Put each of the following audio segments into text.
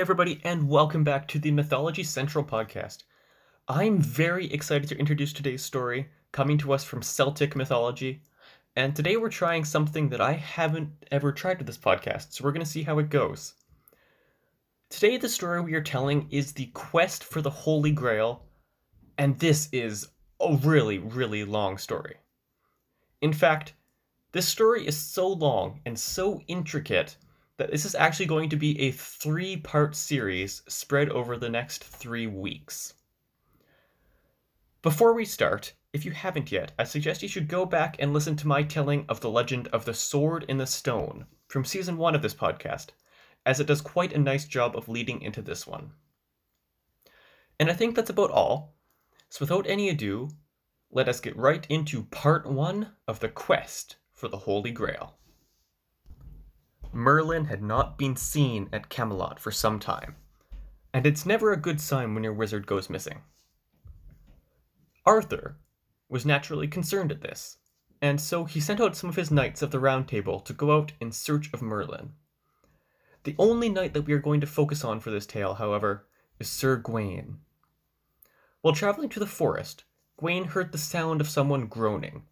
everybody, and welcome back to the Mythology Central podcast. I'm very excited to introduce today's story, coming to us from Celtic mythology. And today we're trying something that I haven't ever tried with this podcast, so we're going to see how it goes. Today, the story we are telling is the quest for the Holy Grail, and this is a really, really long story. In fact, this story is so long and so intricate that this is actually going to be a three part series spread over the next three weeks. Before we start, if you haven't yet, I suggest you should go back and listen to my telling of the legend of the Sword in the Stone from season one of this podcast, as it does quite a nice job of leading into this one. And I think that's about all. So without any ado, let us get right into part one of the quest for the Holy Grail. Merlin had not been seen at Camelot for some time, and it's never a good sign when your wizard goes missing. Arthur was naturally concerned at this, and so he sent out some of his knights of the Round Table to go out in search of Merlin. The only knight that we are going to focus on for this tale, however, is Sir Gawain. While traveling to the forest, Gawain heard the sound of someone groaning.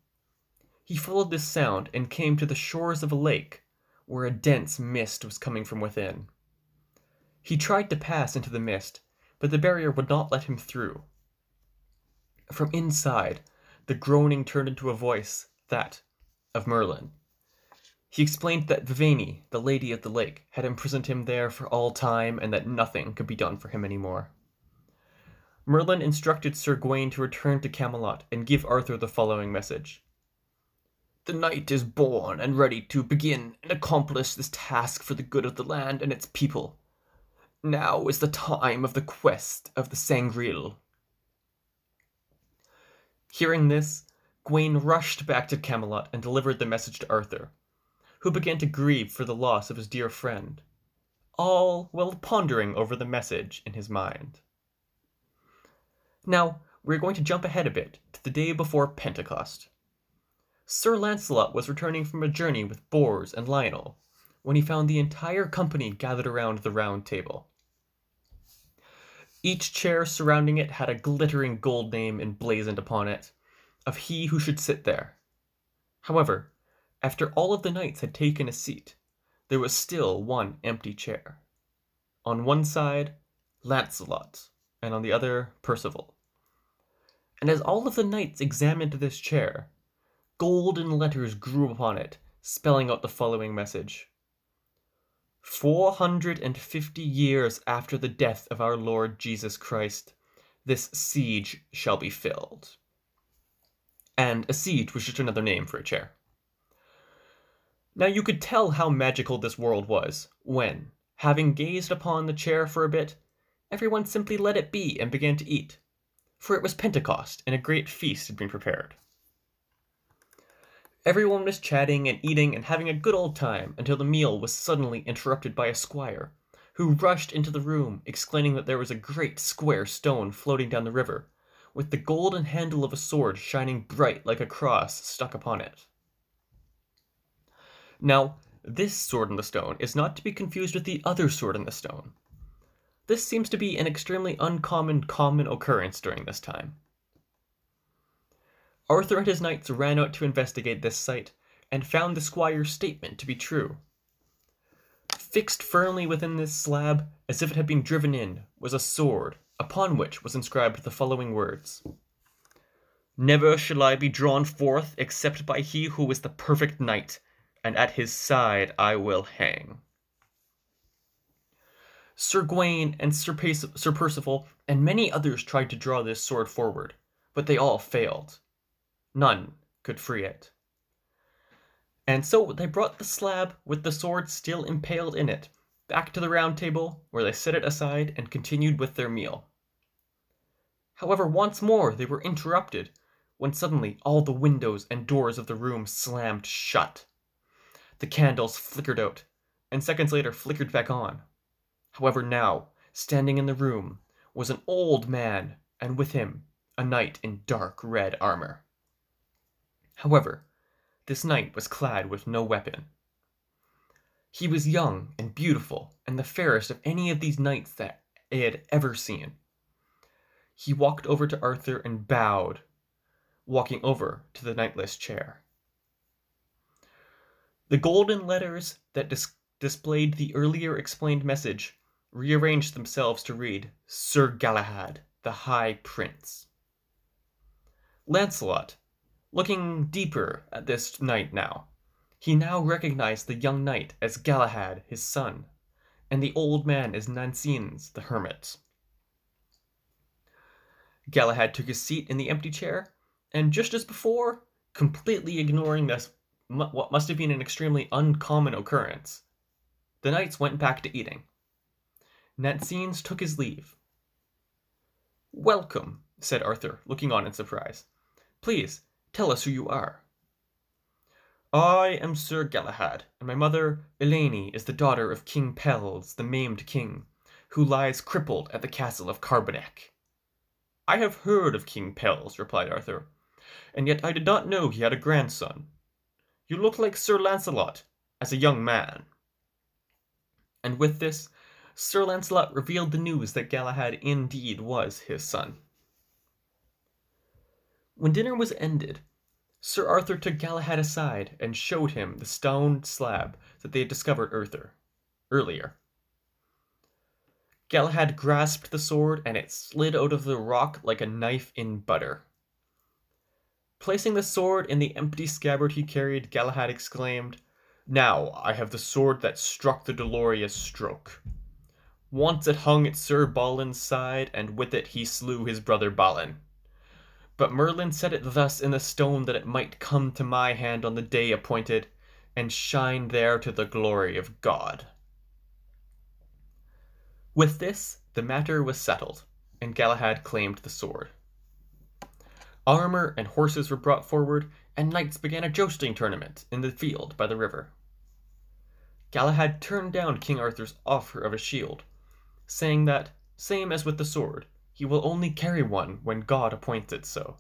He followed this sound and came to the shores of a lake where a dense mist was coming from within. He tried to pass into the mist, but the barrier would not let him through. From inside, the groaning turned into a voice that of Merlin. He explained that Vivane, the Lady of the Lake, had imprisoned him there for all time and that nothing could be done for him any more. Merlin instructed Sir Gawain to return to Camelot and give Arthur the following message. The knight is born and ready to begin and accomplish this task for the good of the land and its people. Now is the time of the quest of the Sangreal. Hearing this, Gawain rushed back to Camelot and delivered the message to Arthur, who began to grieve for the loss of his dear friend, all while pondering over the message in his mind. Now, we're going to jump ahead a bit to the day before Pentecost. Sir Lancelot was returning from a journey with Bors and Lionel when he found the entire company gathered around the round table. Each chair surrounding it had a glittering gold name emblazoned upon it of he who should sit there. However, after all of the knights had taken a seat, there was still one empty chair. On one side, Lancelot, and on the other, Percival. And as all of the knights examined this chair, golden letters grew upon it, spelling out the following message. Four hundred and fifty years after the death of our Lord Jesus Christ, this siege shall be filled. And a siege was just another name for a chair. Now you could tell how magical this world was when, having gazed upon the chair for a bit, everyone simply let it be and began to eat, for it was Pentecost and a great feast had been prepared. Everyone was chatting and eating and having a good old time until the meal was suddenly interrupted by a squire, who rushed into the room, exclaiming that there was a great square stone floating down the river, with the golden handle of a sword shining bright like a cross stuck upon it. Now, this sword in the stone is not to be confused with the other sword in the stone. This seems to be an extremely uncommon common occurrence during this time. Arthur and his knights ran out to investigate this sight, and found the squire's statement to be true. Fixed firmly within this slab, as if it had been driven in, was a sword, upon which was inscribed the following words Never shall I be drawn forth except by he who is the perfect knight, and at his side I will hang. Sir Gawain and Sir, Sir Percival and many others tried to draw this sword forward, but they all failed. None could free it. And so they brought the slab with the sword still impaled in it back to the round table, where they set it aside and continued with their meal. However, once more they were interrupted when suddenly all the windows and doors of the room slammed shut. The candles flickered out, and seconds later flickered back on. However, now, standing in the room, was an old man, and with him a knight in dark red armor. However, this knight was clad with no weapon. He was young and beautiful, and the fairest of any of these knights that he had ever seen. He walked over to Arthur and bowed, walking over to the knightless chair. The golden letters that dis- displayed the earlier explained message rearranged themselves to read Sir Galahad, the High Prince. Lancelot, looking deeper at this knight now, he now recognized the young knight as Galahad, his son, and the old man as Nancenes, the hermit. Galahad took his seat in the empty chair, and just as before, completely ignoring this what must have been an extremely uncommon occurrence, the knights went back to eating. Nancenes took his leave. Welcome, said Arthur, looking on in surprise. Please, tell us who you are. I am Sir Galahad, and my mother, Elayne, is the daughter of King Pelles, the maimed king, who lies crippled at the castle of Carbonek. I have heard of King Pelles, replied Arthur, and yet I did not know he had a grandson. You look like Sir Lancelot, as a young man. And with this, Sir Lancelot revealed the news that Galahad indeed was his son. When dinner was ended, Sir Arthur took Galahad aside and showed him the stone slab that they had discovered Arthur earlier. Galahad grasped the sword and it slid out of the rock like a knife in butter. Placing the sword in the empty scabbard he carried, Galahad exclaimed, Now I have the sword that struck the dolorous stroke. Once it hung at Sir Balin's side, and with it he slew his brother Balan. But Merlin set it thus in the stone that it might come to my hand on the day appointed, and shine there to the glory of God. With this, the matter was settled, and Galahad claimed the sword. Armor and horses were brought forward, and knights began a jousting tournament in the field by the river. Galahad turned down King Arthur's offer of a shield, saying that, same as with the sword, he will only carry one when God appoints it so.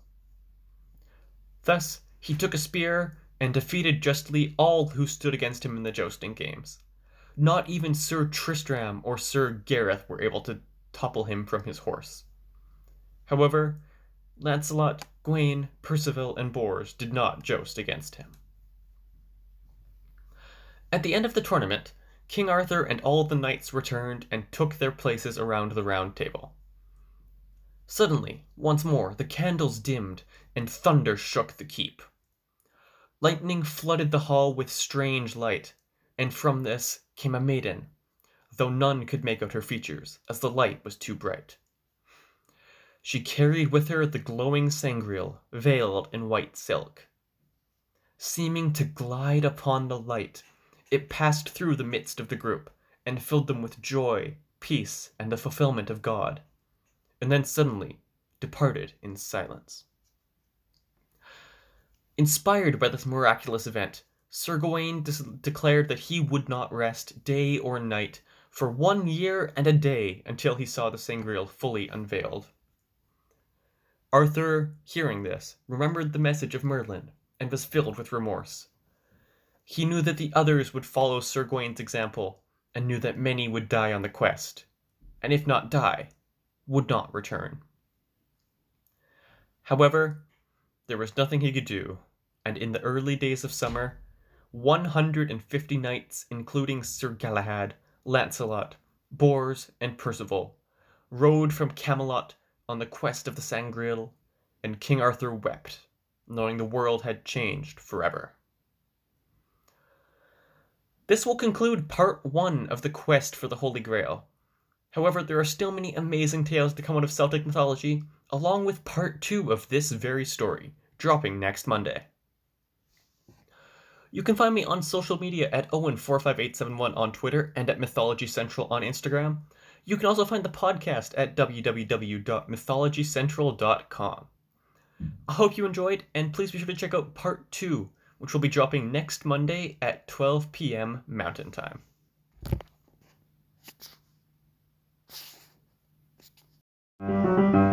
Thus, he took a spear and defeated justly all who stood against him in the jousting games. Not even Sir Tristram or Sir Gareth were able to topple him from his horse. However, Lancelot, Gawain, Percival, and Bors did not joust against him. At the end of the tournament, King Arthur and all the knights returned and took their places around the round table. Suddenly, once more, the candles dimmed, and thunder shook the keep. Lightning flooded the hall with strange light, and from this came a maiden, though none could make out her features, as the light was too bright. She carried with her the glowing Sangreal, veiled in white silk. Seeming to glide upon the light, it passed through the midst of the group, and filled them with joy, peace, and the fulfillment of God and then suddenly departed in silence. Inspired by this miraculous event, Sir Gawain declared that he would not rest day or night for one year and a day until he saw the Sangreal fully unveiled. Arthur, hearing this, remembered the message of Merlin and was filled with remorse. He knew that the others would follow Sir Gawain's example and knew that many would die on the quest, and if not die, would not return. However, there was nothing he could do, and in the early days of summer, 150 knights, including Sir Galahad, Lancelot, Bors, and Percival, rode from Camelot on the quest of the Sangreal, and King Arthur wept, knowing the world had changed forever. This will conclude part one of the quest for the Holy Grail. However, there are still many amazing tales to come out of Celtic mythology, along with part 2 of this very story, dropping next Monday. You can find me on social media at Owen45871 on Twitter and at Mythology Central on Instagram. You can also find the podcast at www.mythologycentral.com. I hope you enjoyed, and please be sure to check out part 2, which will be dropping next Monday at 12 p.m. Mountain Time. Música